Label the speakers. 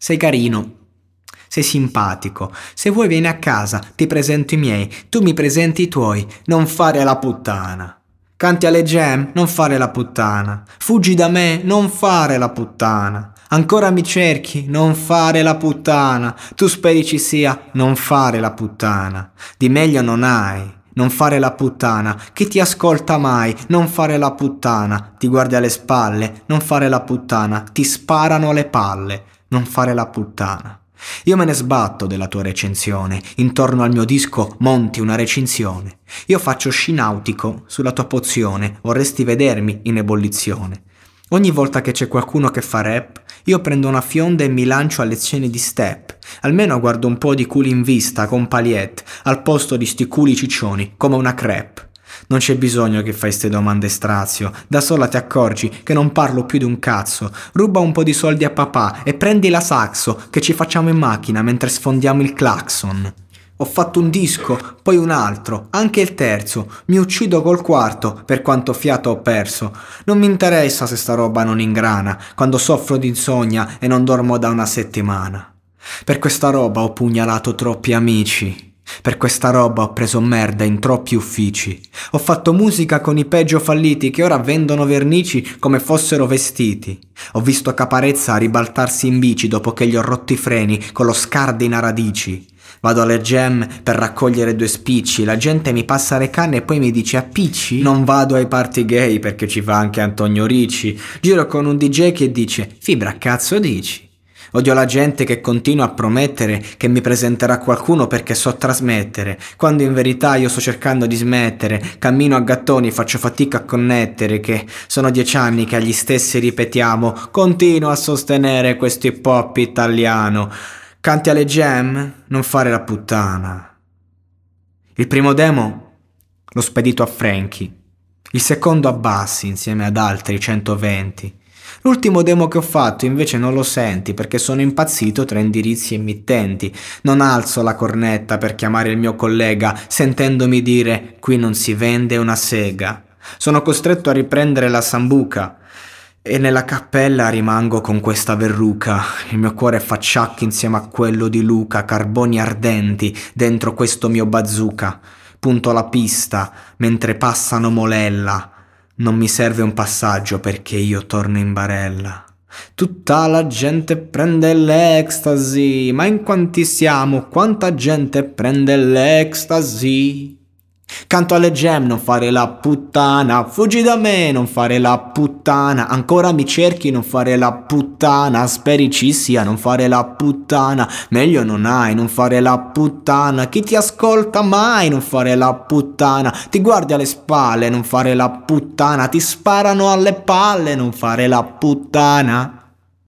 Speaker 1: Sei carino. Sei simpatico. Se vuoi vieni a casa, ti presento i miei, tu mi presenti i tuoi. Non fare la puttana. Canti alle gem, non fare la puttana. Fuggi da me, non fare la puttana. Ancora mi cerchi, non fare la puttana. Tu speri ci sia, non fare la puttana. Di meglio non hai. Non fare la puttana, chi ti ascolta mai? Non fare la puttana, ti guardi alle spalle, non fare la puttana, ti sparano le palle, non fare la puttana. Io me ne sbatto della tua recensione, intorno al mio disco monti una recinzione. Io faccio sci nautico sulla tua pozione, vorresti vedermi in ebollizione. Ogni volta che c'è qualcuno che fa rap, io prendo una fionda e mi lancio a lezioni di step. Almeno guardo un po' di culi in vista con paliette, al posto di sti culi ciccioni, come una crepe. Non c'è bisogno che fai ste domande strazio, da sola ti accorgi che non parlo più di un cazzo. Ruba un po' di soldi a papà e prendi la saxo che ci facciamo in macchina mentre sfondiamo il clacson. Ho fatto un disco, poi un altro, anche il terzo. Mi uccido col quarto per quanto fiato ho perso. Non mi interessa se sta roba non ingrana, quando soffro di insonnia e non dormo da una settimana. Per questa roba ho pugnalato troppi amici. Per questa roba ho preso merda in troppi uffici. Ho fatto musica con i peggio falliti che ora vendono vernici come fossero vestiti. Ho visto Caparezza ribaltarsi in bici dopo che gli ho rotto i freni con lo scardine a radici. Vado alle gem per raccogliere due spicci, la gente mi passa le canne e poi mi dice appicci? Non vado ai party gay perché ci va anche Antonio Ricci. Giro con un DJ che dice fibra cazzo dici? Odio la gente che continua a promettere che mi presenterà qualcuno perché so trasmettere, quando in verità io sto cercando di smettere, cammino a gattoni, faccio fatica a connettere, che sono dieci anni che agli stessi ripetiamo, continuo a sostenere questo hip hop italiano. Canti alle gem? Non fare la puttana. Il primo demo l'ho spedito a Frankie. Il secondo a Bassi insieme ad altri 120. L'ultimo demo che ho fatto invece non lo senti perché sono impazzito tra indirizzi emittenti. Non alzo la cornetta per chiamare il mio collega sentendomi dire qui non si vende una sega. Sono costretto a riprendere la sambuca e nella cappella rimango con questa verruca. Il mio cuore fa ciacchi insieme a quello di Luca, carboni ardenti dentro questo mio bazooka. Punto la pista mentre passano molella. Non mi serve un passaggio perché io torno in barella. Tutta la gente prende l'ecstasy, ma in quanti siamo? Quanta gente prende l'ecstasy? Canto alle gem, non fare la puttana, fuggi da me, non fare la puttana, ancora mi cerchi, non fare la puttana, speri ci sia, non fare la puttana, meglio non hai, non fare la puttana, chi ti ascolta mai, non fare la puttana, ti guardi alle spalle, non fare la puttana, ti sparano alle palle, non fare la puttana.